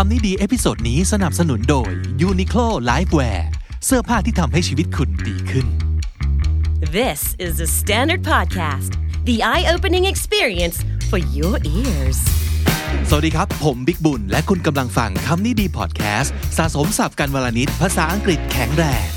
คำนี้ดี episode นี้สนับสนุนโดย Uniqlo Lifewear เสื้อผ้าที่ทำให้ชีวิตคุณดีขึ้น This is the Standard Podcast, the eye opening experience for your ears. สวัสดีครับ ผมบิ๊กบุญ และคุณกำลังฟังคำนี้ดีพอดแคสต์สะสมศัพท์กันวันละนิดภาษาอังกฤษแข็งแรง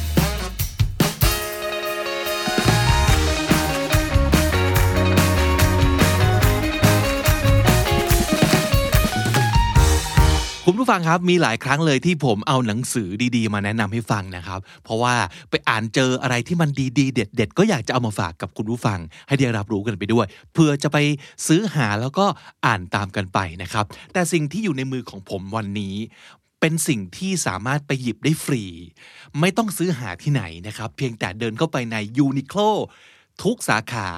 ผู้ฟังครับมีหลายครั้งเลยที่ผมเอาหนังสือดีๆ มาแนะนำให้ฟังนะครับ เพราะว่าไปอ่านเจออะไรที่มันดีๆ เด็ด ๆ ก็อยากจะเอามาฝากกับคุณผู้ฟัง ให้ได้รับรู้กันไปด้วยเพื่อจะไปซื้อหาแล้วก็อ่านตามกันไปนะครับ แต่สิ่งที่อยู่ในมือของผมวันนี้เป็นสิ่งที่สามารถไปหยิบได้ฟรี ไม่ต้องซื้อหาที่ไหนนะครับ เพียงแต่เดินเข้าไปใน Uniqlo ทุกสาขา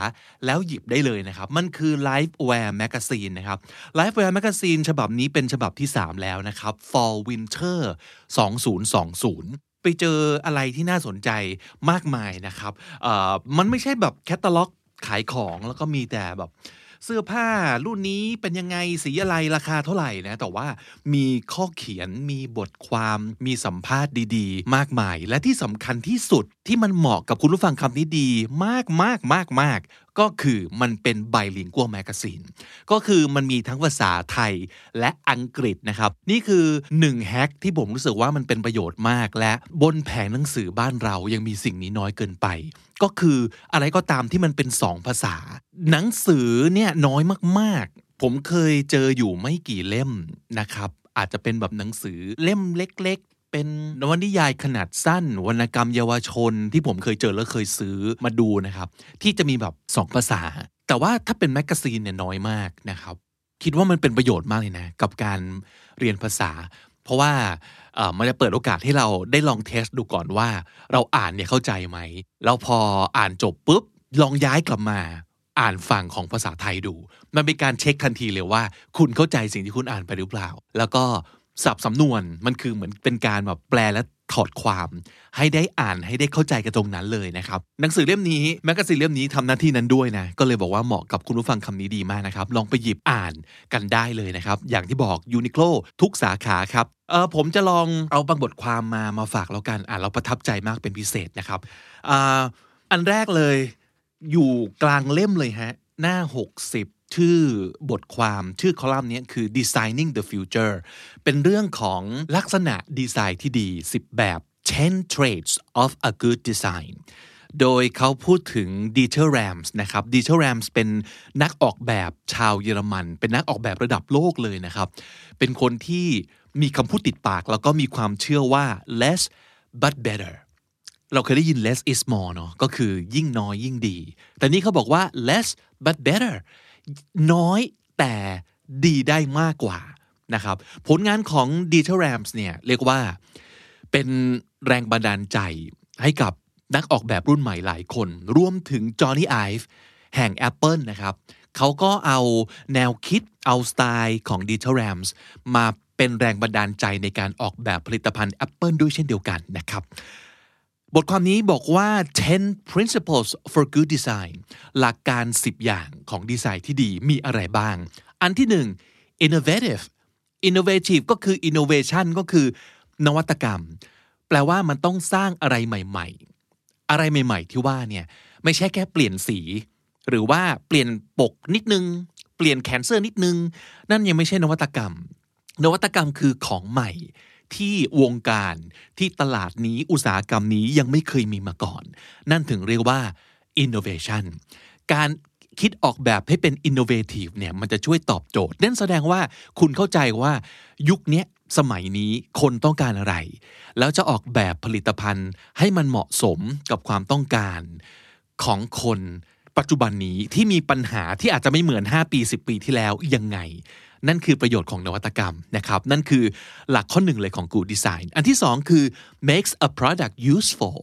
แล้วหยิบได้เลยนะครับ มันคือ Lifewear Magazine นะครับ Lifewear Magazine ฉบับนี้เป็นฉบับที่ 3 แล้วนะครับ Fall Winter 2020 ไปเจออะไรที่น่าสนใจมากมายนะครับมันไม่ใช่แบบแคตตาล็อกขายของแล้วก็มีแต่แบบ เสื้อผ้ารุ่นนี้เป็นยังไงสีอะไรราคาเท่าไหร่นะแต่ว่ามีข้อเขียนมีบทความมีสัมภาษณ์ดีๆ มากมาย และที่สำคัญที่สุดที่มันเหมาะกับคุณผู้ฟังคำนี้ดีมากมากมากมากก็คือมันเป็นไบลิงกัวแมกซีนก็คือมันมีทั้งภาษาไทยและอังกฤษนะครับ นี่คือ1แฮกที่ผมรู้สึกว่ามันเป็นประโยชน์มาก และบนแผงหนังสือบ้านเรายังมีสิ่งนี้น้อยเกินไป ก็คืออะไรก็ตามที่มันเป็นสองภาษา หนังสือเนี่ยน้อยมากๆ ผมเคยเจออยู่ไม่กี่เล่มนะครับ อาจจะเป็นแบบหนังสือเล่มเล็กๆเป็นนวนิยายขนาดสั้น วรรณกรรมเยาวชน ที่ผมเคยเจอแล้วเคยซื้อมาดูนะครับ ที่จะมีแบบสองภาษา แต่ว่าถ้าเป็น magazine เนี่ยน้อยมากนะครับ คิดว่ามันเป็นประโยชน์มากเลยนะ กับการเรียนภาษา เพราะว่า มันจะเปิดโอกาสให้เราได้ลอง test ดูก่อนว่า เราอ่านเนี่ยเข้าใจไหมแล้วพออ่านจบปุ๊บลองย้ายกลับมา อ่านฝั่งของภาษาไทยดู มันเป็นการเช็คทันทีเลยว่า คุณเข้าใจสิ่งที่คุณอ่านไปหรือเปล่า แล้วก็ ศัพท์สำนวนมันคือเหมือนเป็นการแบบแปลและถอดความ ให้ได้อ่านให้ได้เข้าใจกันตรงนั้นเลยนะครับหนังสือเล่มนี้ magazine เล่มนี้ทำหน้าที่นั้นด้วยนะก็เลยบอกว่าเหมาะกับคุณผู้ฟังคำนี้ดีมากนะครับลองไปหยิบอ่านกันได้เลยนะครับอย่างที่บอก Uniqlo ทุกสาขาครับเออผมจะลองเอาบางบทความมามาฝากแล้วกันอ่านแล้วประทับใจมากเป็นพิเศษนะครับอ่าอันแรกเลยอยู่กลางเล่มเลยฮะหน้า 60 ชื่อบทความชื่อคอลัมน์นี้คือ designing the future เป็นเรื่องของลักษณะดีไซน์ที่ดี 10 แบบ 10 traits of a good design โดยเขาพูดถึง Dieter Rams นะครับ Dieter Rams เป็นนักออกแบบชาวเยอรมัน เป็นนักออกแบบระดับโลกเลยนะครับ เป็นคนที่มีคำพูดติดปาก แล้วก็มีความเชื่อว่า less but better เราเคยได้ยิน less is more เนาะก็คือยิ่งน้อยยิ่งดี แต่นี่เขาบอกว่า less but better น้อยแต่ดีได้มากกว่านะครับ ผลงานของ Dieter Rams เนี่ยเรียกว่าเป็นแรงบันดาลใจให้กับนักออกแบบรุ่นใหม่หลายคน รวมถึงจอห์นนี่ไอฟ์แห่ง Apple นะครับ เขาก็เอาแนวคิดเอาสไตล์ของ d e t e r Rams มาเป็นแรงบันดาลใจในการออกแบบผลิตภัณฑ์ Apple ด้วยเช่นเดียวกันนะครับ บทความนี้บอกว่า 10 principles for good design หลักการ 10 อย่างของดีไซน์ที่ดีมีอะไรบ้าง อันที่หนึ่ง innovative innovative ก็คือ innovation ก็คือนวัตกรรม แปลว่ามันต้องสร้างอะไรใหม่ ๆ อะไรใหม่ ๆ ที่ว่าเนี่ยไม่ใช่แค่เปลี่ยนสี หรือว่าเปลี่ยนปกนิดนึง เปลี่ยนแคนเซอร์นิดนึง นั่นยังไม่ใช่นวัตกรรม นวัตกรรมคือของใหม่ ที่วงการที่ตลาดนี้อุตสาหกรรมนี้ยังไม่เคยมีมาก่อน นั่นถึงเรียกว่า innovation การคิดออกแบบให้เป็น innovative เนี่ยมันจะช่วยตอบโจทย์นั่นแสดงว่าคุณเข้าใจว่ายุคนี้สมัยนี้คนต้องการอะไร แล้วจะออกแบบผลิตภัณฑ์ให้มันเหมาะสมกับความต้องการของคนปัจจุบันนี้ที่มีปัญหาที่อาจจะไม่เหมือน 5 ปี 10 ปีที่แล้วยังไง นั่นคือประโยชน์ของนวัตกรรมนะครับนั่นคือหลักข้อหนึ่งเลยของ Good Design อันที่สองคือ makes a product useful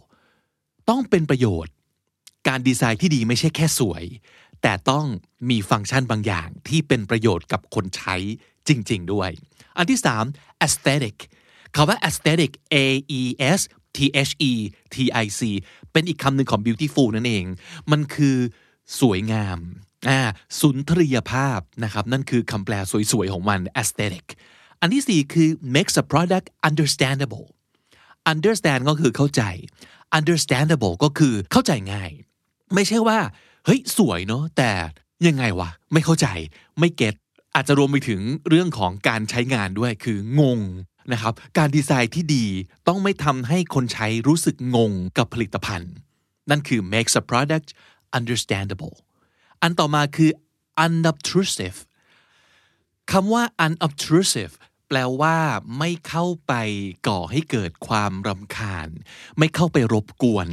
ต้องเป็นประโยชน์ การดีไซน์ที่ดีไม่ใช่แค่สวย แต่ต้องมีฟังก์ชันบางอย่างที่เป็นประโยชน์กับคนใช้จริง ๆ ด้วย อันที่สาม aesthetic คำว่า aesthetic a e s t h e t i c เป็นอีกคำหนึ่งของ beautiful นั่นเอง มันคือสวยงาม อ่าสุนทรียภาพนะครับนั่นคือคำแปลสวยๆของมัน aesthetic อันที่สี่คือ makes a product understandable understand ก็คือเข้าใจ understandable ก็คือเข้าใจง่าย ไม่ใช่ว่า เฮ้ย สวยเนาะแต่ยังไงวะ ไม่เข้าใจไม่เก็ตอาจจะรวมไปถึงเรื่องของการใช้งานด้วยคืองงนะครับ การดีไซน์ที่ดีต้องไม่ทำให้คนใช้รู้สึกงงกับผลิตภัณฑ์ นั่นคือ makes a product understandable อันต่อมาคือ unobtrusive คำว่า unobtrusive แปลว่าไม่เข้าไปก่อให้เกิดความรำคาญ ไม่เข้าไปรบกวน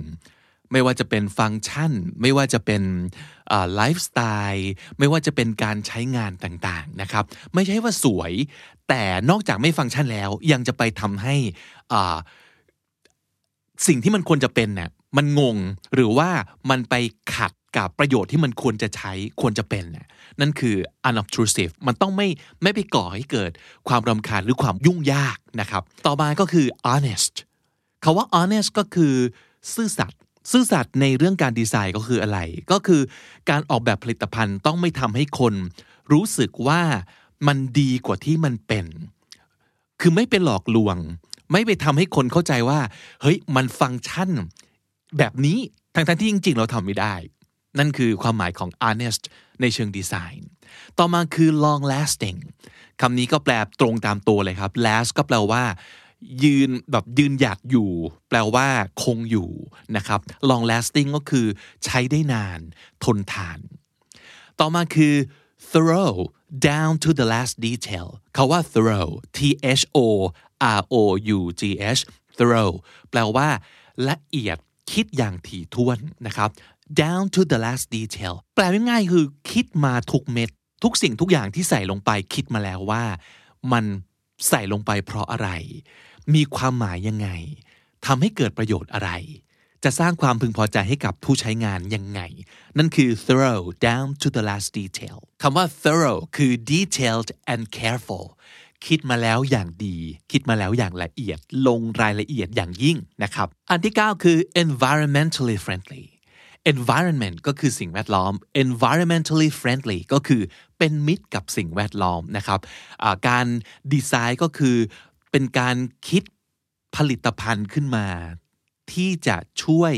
ไม่ว่าจะเป็นฟังก์ชัน ไม่ว่าจะเป็นไลฟ์สไตล์ไม่ว่าจะเป็นการใช้งานต่างๆนะครับ ไม่ใช่ว่าสวย แต่นอกจากไม่ฟังก์ชันแล้ว ยังจะไปทำให้สิ่งที่มันควรจะเป็นเนี่ยมันงงหรือว่ามันไปขัด กับประโยชน์ที่มันควรจะใช้ควรจะเป็นนั่นคือ unobtrusive มันต้องไม่ไม่ไปก่อให้เกิดความรำคาญหรือความยุ่งยากนะครับ ต่อมาก็คือ honest คาว่า honest ก็คือซื่อสัตย์ซื่อสัตย์ในเรื่องการดีไซน์ก็คืออะไร ก็คือการออกแบบผลิตภัณฑ์ต้องไม่ทำให้คนรู้สึกว่ามันดีกว่าที่มันเป็น คือไม่เป็นหลอกลวง ไม่ไปทำให้คนเข้าใจว่า เฮ้ย มันฟังก์ชันแบบนี้ทั้งๆที่จริง ๆ เราทำไม่ได้ นั่นคือความหมายของ honest ในเชิงดีไซน์ ต่อมาคือ long lasting คำนี้ก็แปลตรงตามตัวเลยครับ last ก็แปลว่า ยืนแบบยืนหยัดอยู่ แปลว่าคงอยู่นะครับ long lasting ก็คือใช้ได้นาน ทนทาน ต่อมาคือ thorough down to the last detail เขาว่า thorough t h o r o u g h thorough แปลว่าละเอียดคิดอย่างถี่ถ้วนนะครับ down to the last detail แปลง่ายๆคือคิดมาทุกเม็ด ทุกสิ่งทุกอย่างที่ใส่ลงไปคิดมาแล้วว่า มันใส่ลงไปเพราะอะไร มีความหมายยังไงทำให้เกิดประโยชน์อะไร จะสร้างความพึงพอใจให้กับผู้ใช้งานยังไง นั่นคือ thorough down to the last detail คำว่า thorough คือ detailed and careful คิดมาแล้วอย่างดี คิดมาแล้วอย่างละเอียด ลงรายละเอียดอย่างยิ่งนะครับ อันที่ 9 คือ environmentally friendly environment ก็คือสิ่งแวดล้อม environmentally friendly ก็คือเป็นมิตรกับสิ่งแวดล้อมนะครับการดีไซน์ก็คือเป็นการคิดผลิตภัณฑ์ขึ้นมา ที่จะช่วย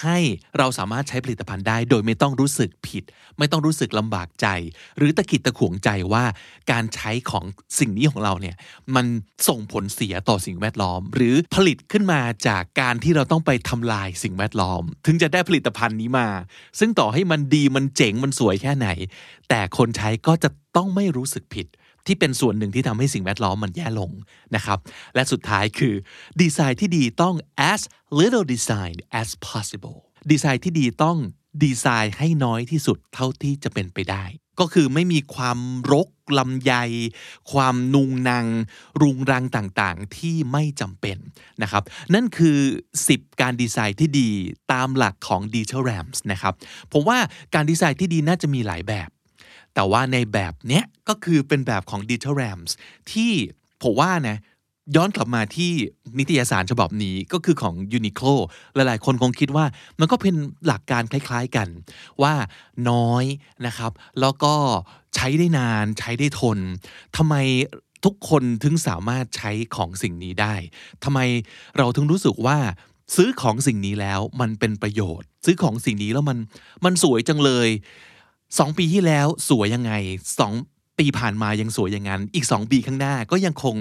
ให้เราสามารถใช้ผลิตภัณฑ์ได้ โดยไม่ต้องรู้สึกผิด ไม่ต้องรู้สึกลำบากใจ หรือตะกิดตะขวงใจว่าการใช้ของสิ่งนี้ของเราเนี่ยมันส่งผลเสียต่อสิ่งแวดล้อม หรือผลิตขึ้นมาจากการที่เราต้องไปทำลายสิ่งแวดล้อม ถึงจะได้ผลิตภัณฑ์นี้มา ซึ่งต่อให้มันดีมันเจ๋งมันสวยแค่ไหน แต่คนใช้ก็จะต้องไม่รู้สึกผิด ที่เป็นส่วนหนึ่งที่ทำให้สิ่งแวดล้อมมันแย่ลงนะครับ และสุดท้ายคือดีไซน์ที่ดีต้อง as little design as possible ดีไซน์ที่ดีต้องดีไซน์ให้น้อยที่สุดเท่าที่จะเป็นไปได้ ก็คือไม่มีความรกลำใยความนุงนางรุงรังต่างๆ ที่ไม่จำเป็นนะครับ นั่นคือ 10 การดีไซน์ที่ดีตามหลักของ Dieter Rams นะครับ ผมว่าการดีไซน์ที่ดีน่าจะมีหลายแบบ แต่ว่าในแบบเนี้ยก็คือเป็นแบบของ d e t e Rams ที่ผมว่านะย้อนกลับมาที่นิตยสารฉบับนี้ก็คือของ Uniqlo หลายๆ คนคงคิดว่ามันก็เป็นหลักการคล้ายๆกัน ว่าน้อยนะครับ แล้วก็ใช้ได้นานใช้ได้ทนทำไมทุกคนถึงสามารถใช้ของสิ่งนี้ได้ทำไมเราถึงรู้สึกว่าซื้อของสิ่งนี้แล้วมันเป็นประโยชน์ ซื้อของสิ่งนี้แล้วมันมันสวยจังเลย สองปีที่แล้วสวยยังไงสองปีผ่านมายังสวยอย่างนั้น อีกสองปีข้างหน้าก็ยังคง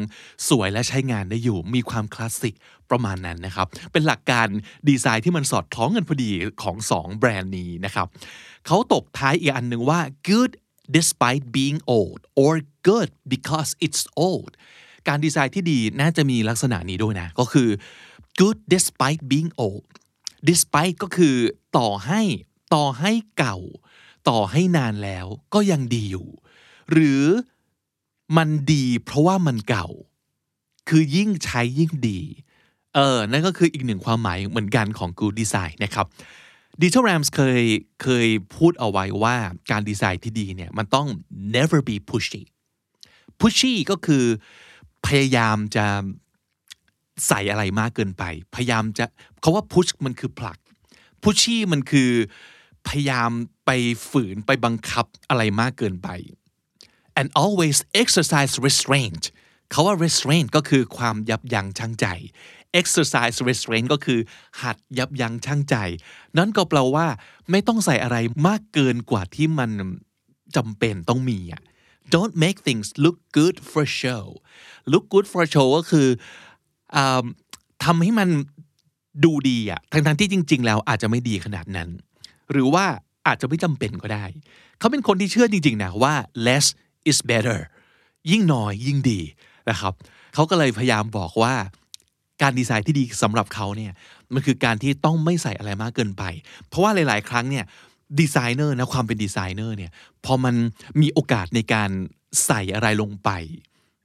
สวยและใช้งานได้อยู่ มีความคลาสสิกประมาณนั้นนะครับ เป็นหลักการดีไซน์ที่มันสอดคล้องกันพอดีของสองแบรนด์นี้นะครับ เขาตบท้ายอีกอันหนึ่งว่า good despite being old or good because it's old การดีไซน์ที่ดีน่าจะมีลักษณะนี้ด้วยนะ ก็คือ good despite being old despite ก็คือต่อให้ต่อให้เก่า ต่อให้นานแล้วก็ยังดีอยู่ หรือมันดีเพราะว่ามันเก่า คือยิ่งใช้ยิ่งดี เออ นั่นก็คืออีกหนึ่งความหมายเหมือนกันของ Good Design นะครับดิจิทัลแรมส์เคยเคยพูดเอาไว้ว่าการดีไซน์ที่ดีเนี่ยมันต้อง never be pushy pushy ก็คือพยายามจะใส่อะไรมากเกินไป พยายามจะเขาว่า push มันคือผลัก pushy มันคือพยายาม ไปฝืนไปบังคับอะไรมากเกินไป and always exercise restraint เขาว่า restraint ก็คือความยับยั้งชั่งใจ exercise restraint ก็คือ หัดยับยั้งชั่งใจ นั่นก็แปลว่า ไม่ต้องใส่อะไรมากเกินกว่าที่มันจำเป็นต้องมีอะ don't make things look good for show look good for show ก็คืออทำให้มันดูดีอะทั้งๆที่จริง ๆ แล้วอาจจะไม่ดีขนาดนั้น หรือว่า อาจจะไม่จำเป็นก็ได้ เขาเป็นคนที่เชื่อจริงๆนะว่า less is better ยิ่งน้อยยิ่งดีนะครับเขาก็เลยพยายามบอกว่าการดีไซน์ที่ดีสำหรับเขาเนี่ยมันคือการที่ต้องไม่ใส่อะไรมากเกินไป เพราะว่าหลาย ๆ ครั้งเนี่ยดีไซเนอร์นะความเป็นดีไซเนอร์เนี่ยพอมันมีโอกาสในการใส่อะไรลงไป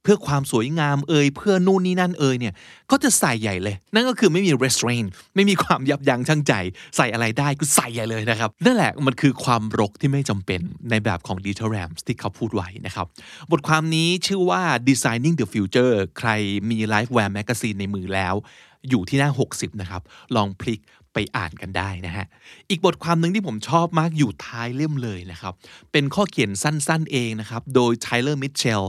พื่อความสวยงามเอ่ยเพื่อนู่นนี่นั่นเอ่ยเนี่ยก็จะใส่ใหญ่เลย นั่นก็คือไม่มี restraint ไม่มีความยับยั้งชั่งใจ ใส่อะไรได้ก็ใส่ใหญ่เลยนะครับ นั่นแหละมันคือความรกที่ไม่จำเป็นในแบบของ d e t e r r a m s ที่เขาพูดไว้นะครับ บทความนี้ชื่อว่า designing the future ใครมี Lifewear Magazine ในมือแล้ว อยู่ที่หน้า 60 นะครับ ลองพลิกไปอ่านกันได้นะฮะ อีกบทความหนึ่งที่ผมชอบมากอยู่ท้ายเล่มเลยนะครับ เป็นข้อเขียนสั้นๆเองนะครับ โดย Tyler Mitchell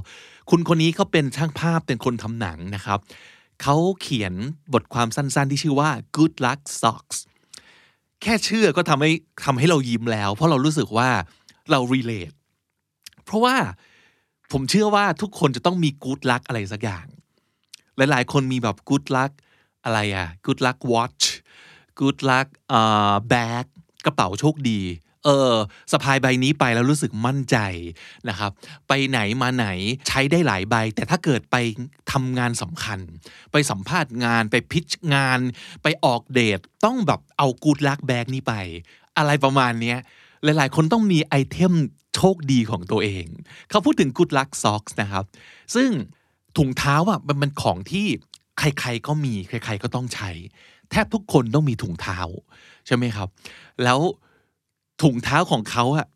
คุณคนนี้เขาเป็นช่างภาพเป็นคนทำหนังนะครับเขาเขียนบทความสั้นๆ ที่ชื่อว่า Good Luck Socks แค่เชื่อก็ทำให้ทำให้เรายิ้มแล้ว เพราะเรารู้สึกว่าเรา relate เพราะว่าผมเชื่อว่าทุกคนจะต้องมี good luck อะไรสักอย่าง หลายๆ คนมีแบบ good luck อะไรอะ good luck watch good luck เอ่อ bag กระเป๋าโชคดี เออสะพายใบนี้ไปแล้วรู้สึกมั่นใจนะครับ ไปไหนมาไหนใช้ได้หลายใบ แต่ถ้าเกิดไปทำงานสำคัญ ไปสัมภาษณ์งานไปพิชงาน ไปออกเดทต้องแบบเอา good luck bag นี้ไป อะไรประมาณเนี้ยหลายๆ คนต้องมีไอเทมโชคดีของตัวเอง เขาพูดถึง good luck socks นะครับ ซึ่งถุงเท้าอะมันเป็นของที่ใครๆก็มี ใครๆก็ต้องใช้ แทบทุกคนต้องมีถุงเท้า ใช่ไหมครับ แล้ว ถุงเท้าของเขาอะ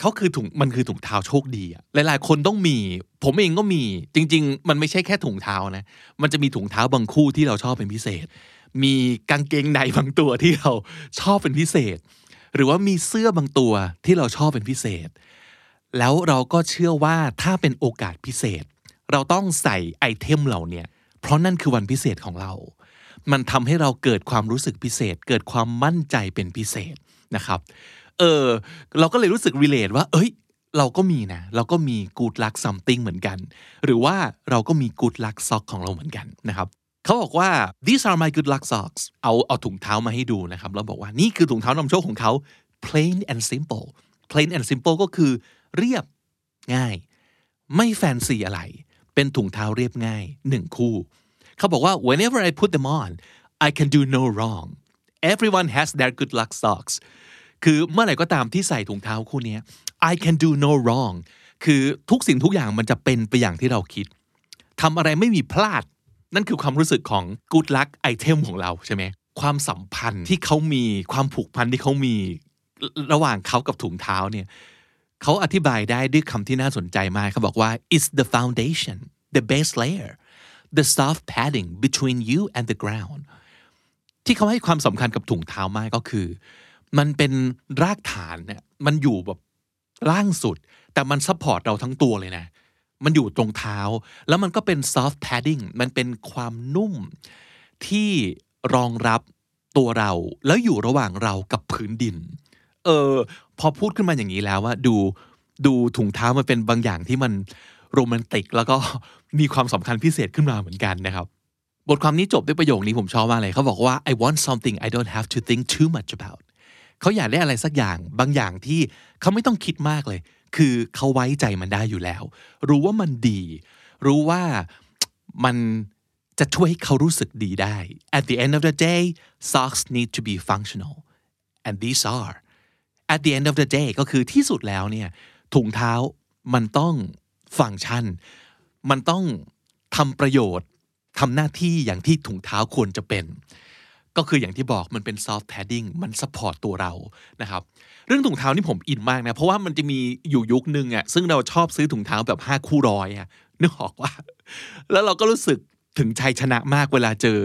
เขาคือถุงมันคือถุงเท้าโชคดีอะหลาย ๆ คนต้องมี ผมเองก็มีจริง ๆ มันไม่ใช่แค่ถุงเท้านะ มันจะมีถุงเท้าบางคู่ที่เราชอบเป็นพิเศษ มีกางเกงในบางตัวที่เราชอบเป็นพิเศษ หรือว่ามีเสื้อบางตัวที่เราชอบเป็นพิเศษ แล้วเราก็เชื่อว่าถ้าเป็นโอกาสพิเศษ เราต้องใส่ไอเทมเหล่าเนี้ยเพราะนั่นคือวันพิเศษของเรา มันทำให้เราเกิดความรู้สึกพิเศษ เกิดความมั่นใจเป็นพิเศษนะครับ เออ เราก็เลยรู้สึก relate ว่า เอ้ย เราก็มีนะ เราก็มี good luck something เหมือนกัน หรือว่าเราก็มี good luck sock ของเราเหมือนกันนะครับเขาบอกว่า these are my good luck socks เอาเอาถุงเท้ามาให้ดูนะครับ แล้วบอกว่านี่คือถุงเท้านำโชคของเขา plain and simple plain and simple ก็คือเรียบง่าย ไม่แฟนซีอะไร เป็นถุงเท้าเรียบง่ายหนึ่งคู่เขาบอกว่า whenever I put them on I can do no wrong everyone has their good luck socks คือเมื่อไหร่ก็ตามที่ใส่ถุงเท้าคู่นี้ I can do no wrong คือทุกสิ่งทุกอย่างมันจะเป็นไปอย่างที่เราคิดทำอะไรไม่มีพลาด นั่นคือความรู้สึกของ good luck item ของเราใช่ไหมความสัมพันธ์ที่เขามีความผูกพันที่เขามีระหว่างเขากับถุงเท้าเนี่ยเขาอธิบายได้ด้วยคำที่น่าสนใจมากเขาบอกว่า it's the foundation the base layer the soft padding between you and the ground ที่เขาให้ความสำคัญกับถุงเท้ามากก็คือ มันเป็นรากฐานเนี่ยมันอยู่แบบล่างสุด แต่มัน support เราทั้งตัวเลยนะ มันอยู่ตรงเท้า แล้วมันก็เป็น soft padding มันเป็นความนุ่มที่รองรับตัวเรา แล้วอยู่ระหว่างเรากับพื้นดิน เออ พอพูดขึ้นมาอย่างนี้แล้วว่าดูดูถุงเท้ามันเป็นบางอย่างที่มันโรแมนติก แล้วก็มีความสำคัญพิเศษขึ้นมาเหมือนกันนะครับ บทความนี้จบด้วยประโยคนี้ผมชอบมากเลยเขาบอกว่า I want something I don't have to think too much about เขาอยากได้อะไรสักอย่างบางอย่างที่เขาไม่ต้องคิดมากเลย คือเขาไว้ใจมันได้อยู่แล้ว รู้ว่ามันดี รู้ว่ามันจะช่วยให้เขารู้สึกดีได้ At the end of the day socks need to be functional and these are at the end of the day ก็คือที่สุดแล้วเนี่ยถุงเท้ามันต้องฟังก์ชัน มันต้องทำประโยชน์ทำหน้าที่อย่างที่ถุงเท้าควรจะเป็น ก็คืออย่างที่บอกมันเป็น soft padding มัน support ตัวเรานะครับเรื่องถุงเท้านี่ผมอินมากนะ เพราะว่ามันจะมีอยู่ยุคนึงอะ่ะซึ่งเราชอบซื้อถุงเท้าแบบ 5 คู่ร้อยอะนึกออกว่า แล้วเราก็รู้สึกถึงชัยชนะมากเวลาเจอ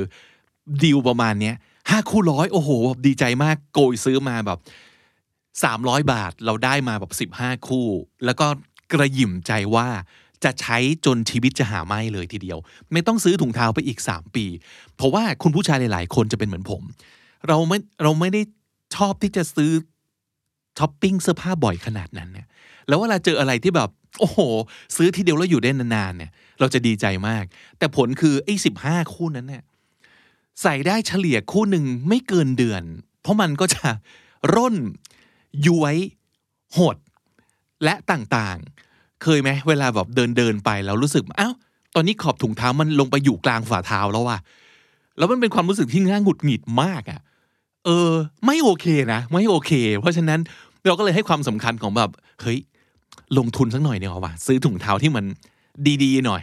ดีลประมาณเนี้ยห้าคู่ร้อยโอ้โหดีใจมากโกยซื้อมาแบบ300บาทเราได้มาแบบ15คู่ แล้วก็กระหยิ่มใจว่า จะใช้จนชีวิตจะหาไม่เลยทีเดียว ไม่ต้องซื้อถุงเท้าไปอีก 3 ปี เพราะว่าคุณผู้ชายหลาย ๆ คนจะเป็นเหมือนผม เราไม่เราไม่ได้ชอบที่จะซื้อช้อปปิ้งเสื้อผ้าบ่อยขนาดนั้นเนี่ยแล้วเวลาเจออะไรที่แบบ โอ้โห ซื้อทีเดียวแล้วอยู่ได้นานๆเนี่ย เราจะดีใจมาก แต่ผลคือไอ้สิบห้าคู่นั้นเนี่ยใส่ได้เฉลี่ยคู่หนึ่งไม่เกินเดือน เพราะมันก็จะร่นย้วยหดและต่างๆ เคยไหมเวลาแบบเดินเดินไปแล้วรู้สึกอ้าวตอนนี้ขอบถุงเท้ามันลงไปอยู่กลางฝ่าเท้าแล้วว่ะแล้วมันเป็นความรู้สึกที่น่าหงุดหงิดมากอะ่ะ เออ ไม่โอเคนะ ไม่โอเค เพราะฉะนั้นเราก็เลยให้ความสำคัญของแบบเฮ้ยลงทุนสักหน่อยเนี่ยว่ะซื้อถุงเท้าที่มันดีๆหน่อย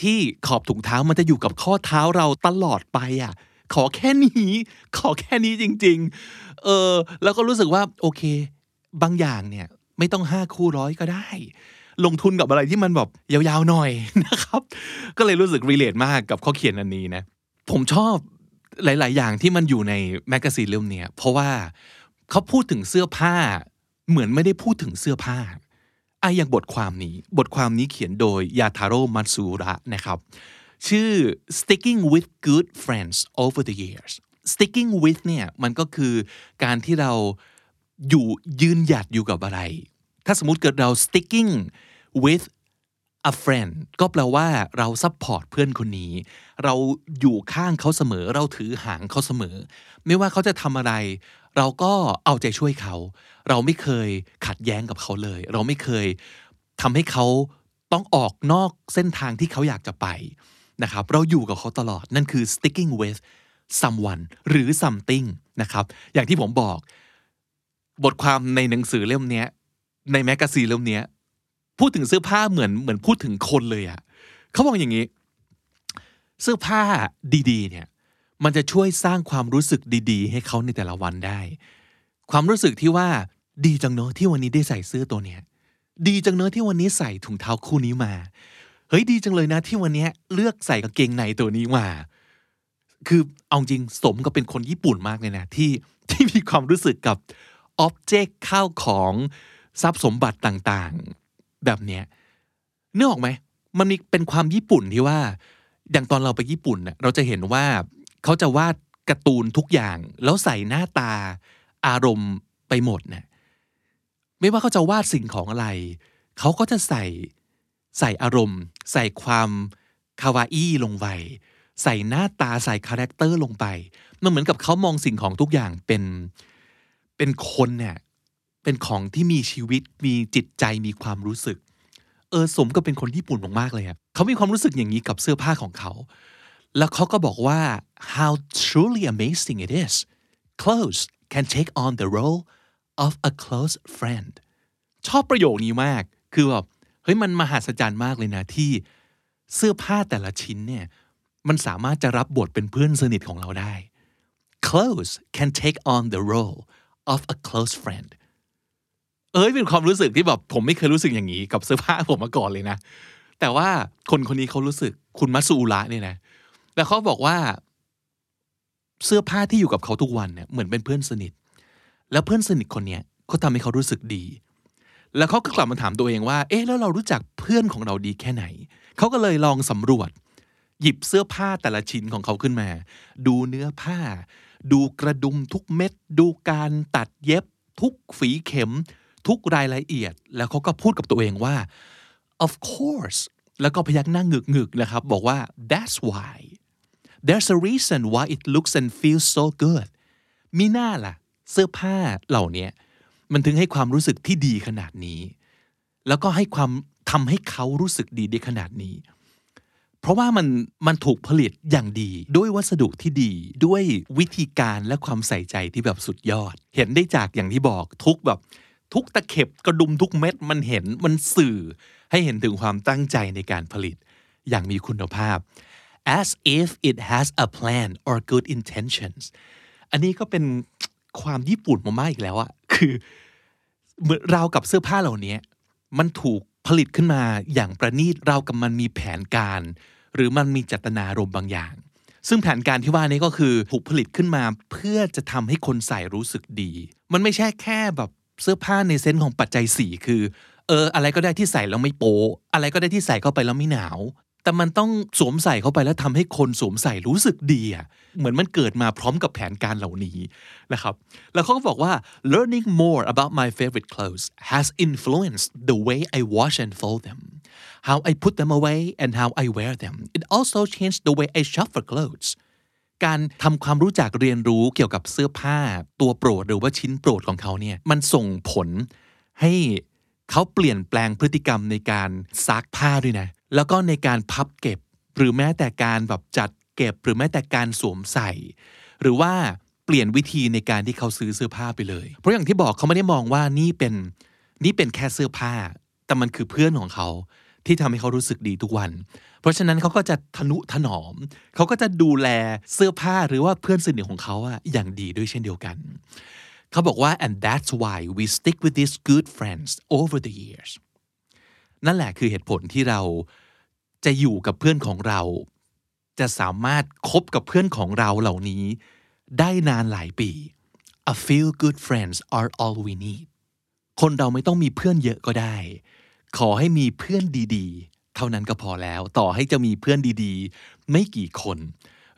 ที่ขอบถุงเท้ามันจะอยู่กับข้อเท้าเราตลอดไปอะ ขอแค่นี้ ขอแค่นี้จริง ๆ เออ แล้วก็รู้สึกว่าโอเค บางอย่างเนี่ย ไม่ต้องห้าคู่ร้อยก็ได้ ลงทุนกับอะไรที่มันแบบยาวๆหน่อยนะครับ ก็เลยรู้สึก relate มากกับข้อเขียนอันนี้นะ ผมชอบหลาย ๆ อย่างที่มันอยู่ใน magazine เล่มนี้เพราะว่าเขาพูดถึงเสื้อผ้า เหมือนไม่ได้พูดถึงเสื้อผ้าอะอย่างบทความนี้ บทความนี้เขียนโดยยาทาโร่มัตสึระนะครับ ชื่อ sticking with good friends over the years sticking with เนี่ยมันก็คือการที่เราอยู่ยืนหยัดอยู่กับอะไร ถ้าสมมติเกิดเรา sticking with a friend ก็แปลว่าเรา support เพื่อนคนนี้ เราอยู่ข้างเขาเสมอ เราถือหางเขาเสมอ ไม่ว่าเขาจะทำอะไร เราก็เอาใจช่วยเขา เราไม่เคยขัดแย้งกับเขาเลย เราไม่เคยทำให้เขาต้องออกนอกเส้นทางที่เขาอยากจะไปนะครับ เราอยู่กับเขาตลอด นั่นคือ sticking with someone หรือ something นะครับ อย่างที่ผมบอก บทความในหนังสือเล่มนี้ใน magazine เล่มนี้ พูดถึงเสื้อผ้าเหมือนเหมือนพูดถึงคนเลยอะเขาบอกอย่างนี้ เสื้อผ้าดีๆ เนี่ย มันจะช่วยสร้างความรู้สึกดี ๆ ให้เขาในแต่ละวันได้ ความรู้สึกที่ว่าดีจังเนอะที่วันนี้ได้ใส่เสื้อตัวเนี้ย ดีจังเนอะที่วันนี้ใส่ถุงเท้าคู่นี้มา เฮ้ยดีจังเลยนะที่วันนี้เลือกใส่กางเกงในตัวนี้มาคือเอาจริงสมก็เป็นคนญี่ปุ่นมากเลยนะ ที่ที่มีความรู้สึกกับอ็อบเจกต์ข้าวของทรัพย์สมบัติต่าง แบบเนี้ยนึกออกไหมมันมีเป็นความญี่ปุ่นที่ว่า อย่างตอนเราไปญี่ปุ่นเน่ะเราจะเห็นว่าเขาจะวาดการ์ตูนทุกอย่าง แล้วใส่หน้าตาอารมณ์ไปหมดเนี่ยไม่ว่าเขาจะวาดสิ่งของอะไร เขาก็จะใส่ใส่อารมณ์ ใส่ความคาวาอี้ลงไปใส่หน้าตาใส่ character ลงไป มันเหมือนกับเขามองสิ่งของทุกอย่างเป็นเป็นคนเนี่ย เป็นของที่มีชีวิตมีจิตใจมีความรู้สึก เออสมก็เป็นคนญี่ปุ่นมากๆเลยครับเขามีความรู้สึกอย่างนี้กับเสื้อผ้าของเขา แล้วเขาก็บอกว่า how truly amazing it is clothes can take on the role of a close friend ชอบประโยคนี้มาก คือแบบ เฮ้ย มันมหัศจรรย์มากเลยนะ ที่เสื้อผ้าแต่ละชิ้นเนี่ย มันสามารถจะรับบทเป็นเพื่อนสนิทของเราได้ clothes can take on the role of a close friend เอ้ยเป็นความรู้สึกที่แบบผมไม่เคยรู้สึกอย่างนี้กับเสื้อผ้าผมมาก่อนเลยนะ แต่ว่าคนคนนี้เขารู้สึกคุณมัสูระเนี่ยนะ แล้วเขาบอกว่า เสื้อผ้าที่อยู่กับเขาทุกวันเนี่ยเหมือนเป็นเพื่อนสนิท แล้วเพื่อนสนิทคนเนี้ยเขาทำให้เขารู้สึกดี แล้วเขาก็กลับมาถามตัวเองว่า เอ๊ะแล้วเรารู้จักเพื่อนของเราดีแค่ไหน เขาก็เลยลองสำรวจ หยิบเสื้อผ้าแต่ละชิ้นของเขาขึ้นมา ดูเนื้อผ้า ดูกระดุมทุกเม็ด ดูการตัดเย็บทุกฝีเข็ม ทุกรายละเอียด แล้วเขาก็พูดกับตัวเองว่า of course แล้วก็พยักหน้างึกงึกนะครับ บอกว่า that's why there's a reason why it looks and feels so good มีหน้าล่ะ เสื้อผ้าเหล่านี้มันถึงให้ความรู้สึกที่ดีขนาดนี้ แล้วก็ให้ความทำให้เขารู้สึกดีได้ขนาดนี้ เพราะว่ามันมันถูกผลิตอย่างดี ด้วยวัสดุที่ดี ด้วยวิธีการและความใส่ใจที่แบบสุดยอด เห็นได้จากอย่างที่บอกทุกแบบ ทุกตะเข็บกระดุมทุกเม็ดมันเห็นมันสื่อให้เห็นถึงความตั้งใจในการผลิตอย่างมีคุณภาพ as if it has a plan or good intentions อันนี้ก็เป็นความญี่ปุ่นมากๆอีกแล้วอะคือเหมือนราวกับเสื้อผ้าเหล่านี้มันถูกผลิตขึ้นมาอย่างประณีตราวกับมันมีแผนการ หรือมันมีเจตนารมณ์บางอย่าง ซึ่งแผนการที่ว่านี้ก็คือถูกผลิตขึ้นมาเพื่อจะทำให้คนใส่รู้สึกดี มันไม่ใช่แค่แบบ เสื้อผ้าในเซนส์ของปัจจัยสี่คือ เออ อะไรก็ได้ที่ใส่แล้วไม่โป๊ะอะไรก็ได้ที่ใส่เข้าไปแล้วไม่หนาว แต่มันต้องสวมใส่เข้าไปแล้วทำให้คนสวมใส่รู้สึกดีอะเหมือนมันเกิดมาพร้อมกับแผนการเหล่านี้นะครับ แล้วเขาก็บอกว่า learning more about my favorite clothes has influenced the way I wash and fold them how I put them away and how I wear them it also changed the way I shop for clothes การทำความรู้จักเรียนรู้เกี่ยวกับเสื้อผ้าตัวโปรดหรือว่าชิ้นโปรดของเขาเนี่ยมันส่งผลให้เขาเปลี่ยนแปลงพฤติกรรมในการซักผ้าด้วยนะ แล้วก็ในการพับเก็บ หรือแม้แต่การแบบจัดเก็บ หรือแม้แต่การสวมใส่ หรือว่าเปลี่ยนวิธีในการที่เขาซื้อเสื้อผ้าไปเลย เพราะอย่างที่บอกเขาไม่ได้มองว่านี่เป็นนี่เป็นแค่เสื้อผ้า แต่มันคือเพื่อนของเขา ที่ทำให้เขารู้สึกดีทุกวัน เพราะฉะนั้นเขาก็จะทนุถนอม เขาก็จะดูแลเสื้อผ้าหรือว่าเพื่อนสนิทของเขาอะอย่างดีด้วยเช่นเดียวกัน เขาบอกว่า and that's why we stick with these good friends over the years นั่นแหละคือเหตุผลที่เราจะอยู่กับเพื่อนของเรา จะสามารถคบกับเพื่อนของเราเหล่านี้ ได้นานหลายปี a few good friends are all we need คนเราไม่ต้องมีเพื่อนเยอะก็ได้ ขอให้มีเพื่อนดีๆ เท่านั้นก็พอแล้ว ต่อให้จะมีเพื่อนดีๆ ไม่กี่คน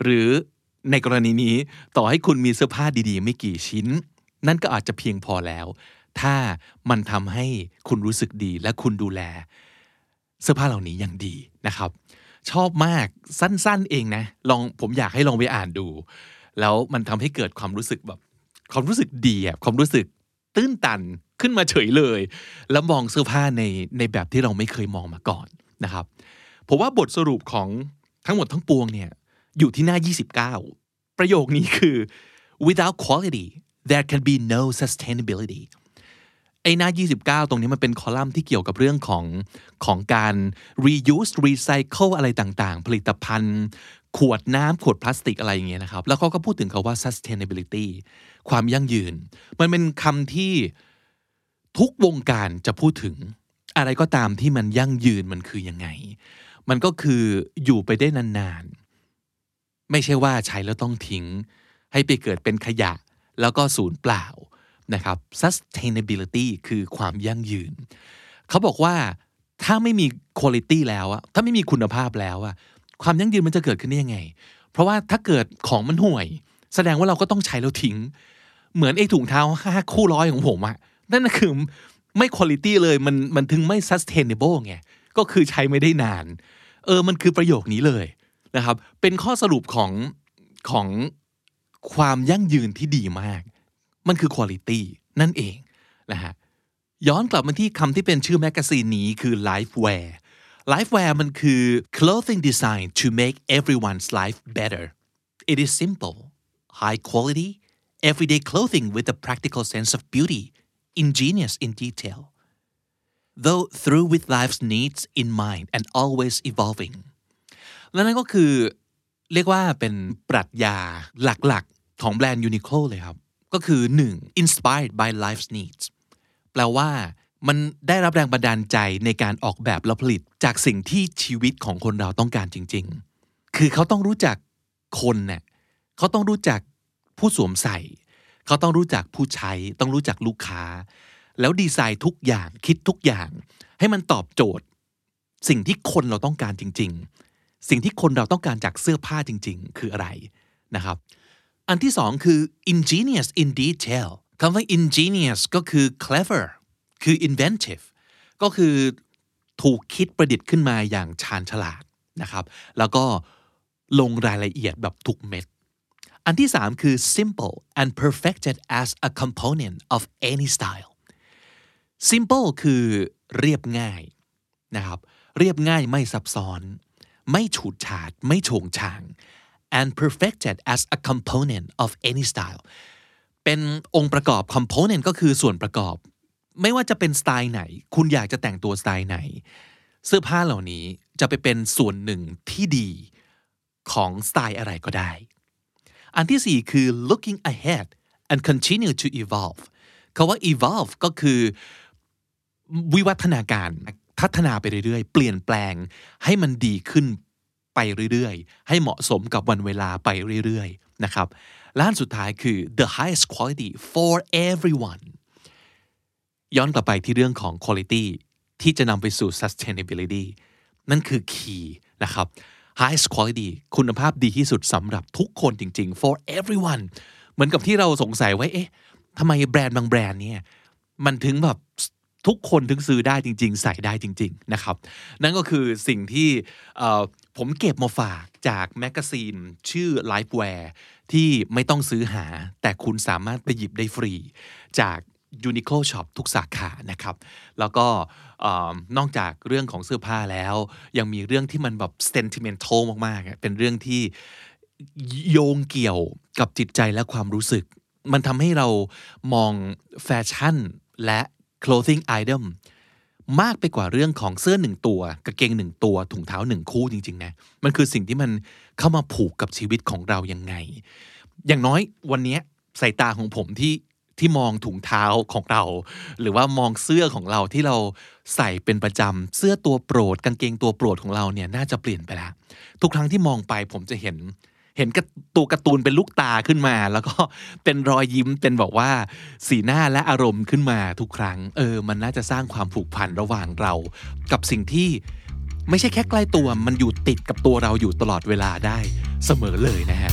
หรือในกรณีนี้ต่อให้คุณมีเสื้อผ้าดีๆ ไม่กี่ชิ้น นั่นก็อาจจะเพียงพอแล้ว ถ้ามันทำให้คุณรู้สึกดีและคุณดูแล เสื้อผ้าเหล่านี้อย่างดีนะครับ ชอบมากสั้นๆเองนะ ลองผมอยากให้ลองไปอ่านดู แล้วมันทำให้เกิดความรู้สึกแบบ ความรู้สึกดีความรู้สึกตื้นตัน ขึ้นมาเฉยเลย แล้วมองเสื้อผ้าในในแบบที่เราไม่เคยมองมาก่อนนะครับผมว่าบทสรุปของทั้งหมดทั้งปวงเนี่ยอยู่ที่หน้า 29 ประโยคนี้คือ without quality there can be no sustainability ไอ้หน้า 29 ตรงนี้มันเป็นคอลัมน์ที่เกี่ยวกับเรื่องของของการ reuse recycle อะไรต่างๆ ผลิตภัณฑ์ ขวดน้ำขวดพลาสติกอะไรอย่างเงี้ยนะครับ แล้วเขาก็พูดถึงคาว่า sustainability ความยั่งยืน มันเป็นคำที่ ทุกวงการจะพูดถึง อะไรก็ตามที่มันยั่งยืนมันคือยังไง มันก็คืออยู่ไปได้นานๆ ไม่ใช่ว่าใช้แล้วต้องทิ้ง ให้ไปเกิดเป็นขยะ แล้วก็สูญเปล่านะครับ sustainability คือความยั่งยืน เขาบอกว่าถ้าไม่มี quality แล้วอะถ้าไม่มีคุณภาพแล้วอะความยั่งยืนมันจะเกิดขึ้นได้ยังไง เพราะว่าถ้าเกิดของมันห่วย แสดงว่าเราก็ต้องใช้แล้วทิ้ง เหมือนไอ้ถุงเท้าห้าคู่ร้อยของผมอะ นั่นคือไม่ quality เลยมันมันถึงไม่ sustainable ไงก็คือใช้ไม่ได้นาน เออมันคือประโยคนี้เลยนะครับ เป็นข้อสรุปของของความยั่งยืนที่ดีมาก มันคือ quality นั่นเองนะฮะย้อนกลับมาที่คำที่เป็นชื่อ magazine นี้คือ Life Wear Life Wear มันคือ clothing design to make everyone's life better it is simple high quality everyday clothing with a practical sense of beauty ingenious in detail though through with life's needs in mind and always evolving และนั่นก็คือเรียกว่าเป็นปรัชญาหลักๆ ของแบรนด์ Uniqlo เลยครับ ก็คือ 1. inspired by life's needs แปลว่ามันได้รับแรงบันดาลใจในการออกแบบและผลิตจากสิ่งที่ชีวิตของคนเราต้องการจริง ๆ คือเขาต้องรู้จักคนเนะ่ยเขาต้องรู้จักผู้สวมใส่ เขาต้องรู้จักผู้ใช้ต้องรู้จักลูกค้า แล้วดีไซน์ทุกอย่างคิดทุกอย่าง ให้มันตอบโจทย์ สิ่งที่คนเราต้องการจริง ๆ สิ่งที่คนเราต้องการจากเสื้อผ้าจริง ๆ คืออะไรนะครับ อันที่สองคือ ingenious in detail คำว่า ingenious ก็คือ clever คือ inventive ก็คือถูกคิดประดิษฐ์ขึ้นมาอย่างชาญฉลาดนะครับ แล้วก็ลงรายละเอียดแบบทุกเม็ด อันที่สามคือ simple and perfected as a component of any style simple คือเรียบง่ายนะครับ เรียบง่ายไม่ซับซ้อน ไม่ฉูดฉาด ไม่โฉงฉาง and perfected as a component of any style เป็นองค์ประกอบ component ก็คือส่วนประกอบ ไม่ว่าจะเป็นสไตล์ไหน คุณอยากจะแต่งตัวสไตล์ไหน เสื้อผ้าเหล่านี้จะไปเป็นส่วนหนึ่งที่ดีของสไตล์อะไรก็ได้ อันที่สี่คือ looking ahead and continue to evolve คาว่า evolve ก็คือ วิวัฒนาการพัฒนาไปเรื่อยๆ เปลี่ยนแปลงให้มันดีขึ้นไปเรื่อยๆ ให้เหมาะสมกับวันเวลาไปเรื่อยๆ นะครับล้านสุดท้ายคือ the highest quality for everyone ย้อนกลับไปที่เรื่องของ quality ที่จะนำไปสู่ sustainability นั่นคือ key นะครับ highest quality คุณภาพดีที่สุดสำหรับทุกคนจริง ๆ for everyone เหมือนกับที่เราสงสัยไว่าเอ๊ะทำไมแบรนด์บางแบรนด์เนี่ยมันถึงแบบทุกคนถึงซื้อได้จริง ๆ ใส่ได้จริง ๆ นะครับ นั่นก็คือสิ่งที่ผมเก็บมาฝากจาก magazine ชื่อ Lifewear ที่ไม่ต้องซื้อหา แต่คุณสามารถไปหยิบได้ฟรี จาก Uniqlo Shop ทุกสาขานะครับ แล้วก็นอกจากเรื่องของเสื้อผ้าแล้ว ยังมีเรื่องที่มันแบบ sentimental มากๆ เป็นเรื่องที่โยงเกี่ยวกับจิตใจและความรู้สึก มันทำให้เรามองแฟชั่นและ clothing item มากไปกว่าเรื่องของเสื้อหนึ่งตัวกางเกงหนึ่งตัวถุงเท้าหนึ่งคู่จริงๆนะมันคือสิ่งที่มันเข้ามาผูกกับชีวิตของเรายังไง อย่างน้อยวันนี้สายตาของผมที่ ที่มองถุงเท้าของเรา หรือว่ามองเสื้อของเราที่เราใส่เป็นประจำเสื้อตัวโปรดกางเกงตัวโปรดของเราเนี่ยน่าจะเปลี่ยนไปแล้วทุกครั้งที่มองไปผมจะเห็นเห็นตัวการ์ตูนเป็นลูกตาขึ้นมา แล้วก็เป็นรอยยิ้มเป็นบอกว่า สีหน้าและอารมณ์ขึ้นมาทุกครั้ง เออ มันน่าจะสร้างความผูกพันระหว่างเรา กับสิ่งที่ไม่ใช่แค่ใกล้ตัวมันอยู่ติดกับตัวเราอยู่ตลอดเวลาได้เสมอเลยนะฮะ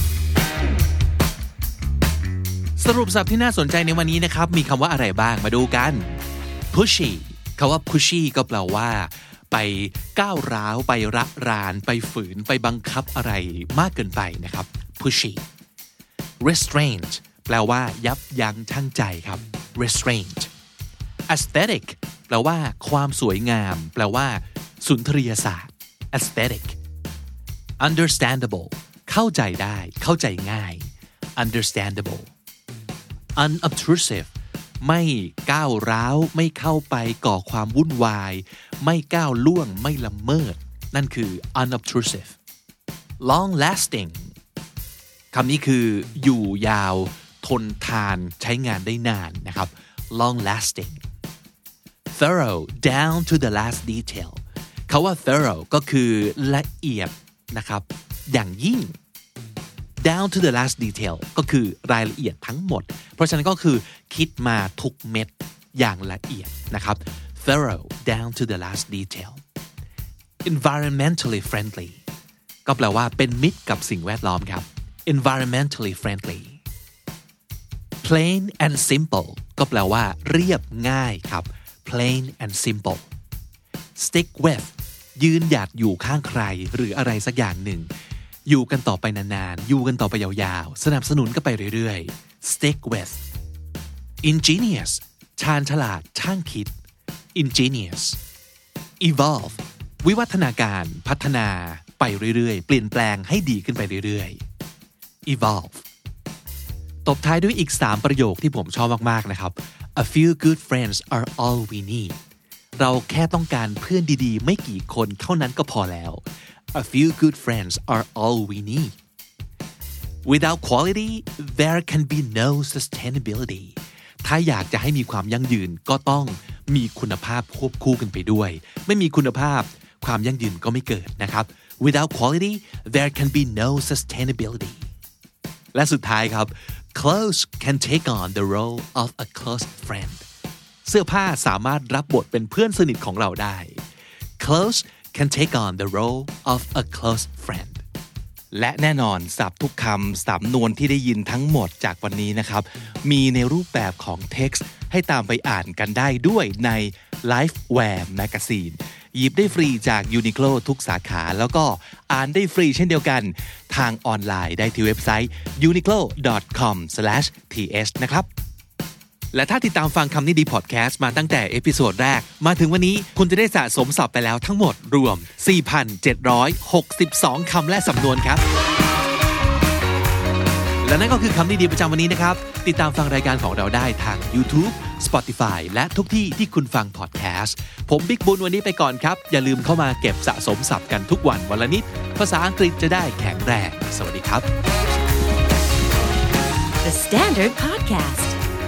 สรุปสับที่น่าสนใจในวันนี้นะครับ มีคำว่าอะไรบ้างมาดูกัน pushy คาว่า pushy ก็แปลว่า ไปก้าวร้าวไประราน ไปฝืนไปบังคับอะไรมากเกินไปนะครับ pushy restraint แปลว่า ยับยั้งชั่งใจครับ restraint aesthetic แปลว่า ความสวยงาม แปลว่า สุนทรียศาสตร์ aesthetic understandable เข้าใจได้ เข้าใจง่าย understandable unobtrusive ไม่ก้าวร้าว ไม่เข้าไปก่อความวุ่นวาย ไม่ก้าวล่วงไม่ละเมิด นั่นคือ unobtrusive long lasting คำนี้คืออยู่ยาว ทนทานใช้งานได้นานนะครับ long lasting thorough down to the last detail คาว่า thorough ก็คือละเอียดนะครับ อย่างยิ่ง down to the last detail ก็คือรายละเอียดทั้งหมด เพราะฉะนั้นก็คือคิดมาทุกเม็ดอย่างละเอียดนะครับ thorough down to the last detail environmentally friendly ก็แปลว่าเป็นมิตรกับสิ่งแวดล้อมครับ environmentally friendly plain and simple ก็แปลว่า เรียบง่ายครับ plain and simple stick with ยืนหยัดอยู่ข้างใครหรืออะไรสักอย่างหนึ่ง อยู่กันต่อไปนานๆ อยู่กันต่อไปยาวๆ สนับสนุนกันไปเรื่อยๆ stick with ingenious ชาญฉลาดช่างคิด ingenious evolve วิวัฒนาการพัฒนาไปเรื่อยๆ เปลี่ยนแปลงให้ดีขึ้นไปเรื่อยๆ evolve ตบท้ายด้วยอีก 3 ประโยคที่ผมชอบมากๆนะครับ a few good friends are all we need เราแค่ต้องการเพื่อนดีๆ ไม่กี่คนเท่านั้นก็พอแล้ว a few good friends are all we need without quality there can be no sustainability ถ้าอยากจะให้มีความยั่งยืนก็ต้องมีคุณภาพควบคู่กันไปด้วย ไม่มีคุณภาพความยั่งยืนก็ไม่เกิดนะครับ without quality there can be no sustainability และสุดท้ายครับ clothes can take on the role of a close friend เสื้อผ้าสามารถรับบทเป็นเพื่อนสนิทของเราได้ clothes can take on the role of a close friend และแน่นอนสับทุกคำสำนวนที่ได้ยินทั้งหมดจากวันนี้นะครับ มีในรูปแบบของ text ให้ตามไปอ่านกันได้ด้วยใน Lifewear Magazine หยิบได้ฟรีจาก Uniqlo ทุกสาขา แล้วก็อ่านได้ฟรีเช่นเดียวกัน ทางออนไลน์ได้ที่เว็บไซต์ uniqlo.com/th นะครับ และถ้าติดตามฟังคำนี้ดีพอดแคสต์มาตั้งแต่ episode แรก มาถึงวันนี้คุณจะได้สะสมศัพท์ไปแล้วทั้งหมดรวม 4,762 คำและสำนวนครับ และนั่นก็คือคำนี้ดีประจำวันนี้นะครับ ติดตามฟังรายการของเราได้ทาง YouTube Spotify และทุกที่ที่คุณฟังพอดแคสต์ ผมบิ๊กบุญวันนี้ไปก่อนครับ อย่าลืมเข้ามาเก็บสะสมศัพท์กันทุกวันวันละนิด ภาษาอังกฤษจะได้แข็งแรง สวัสดีครับ The Standard Podcast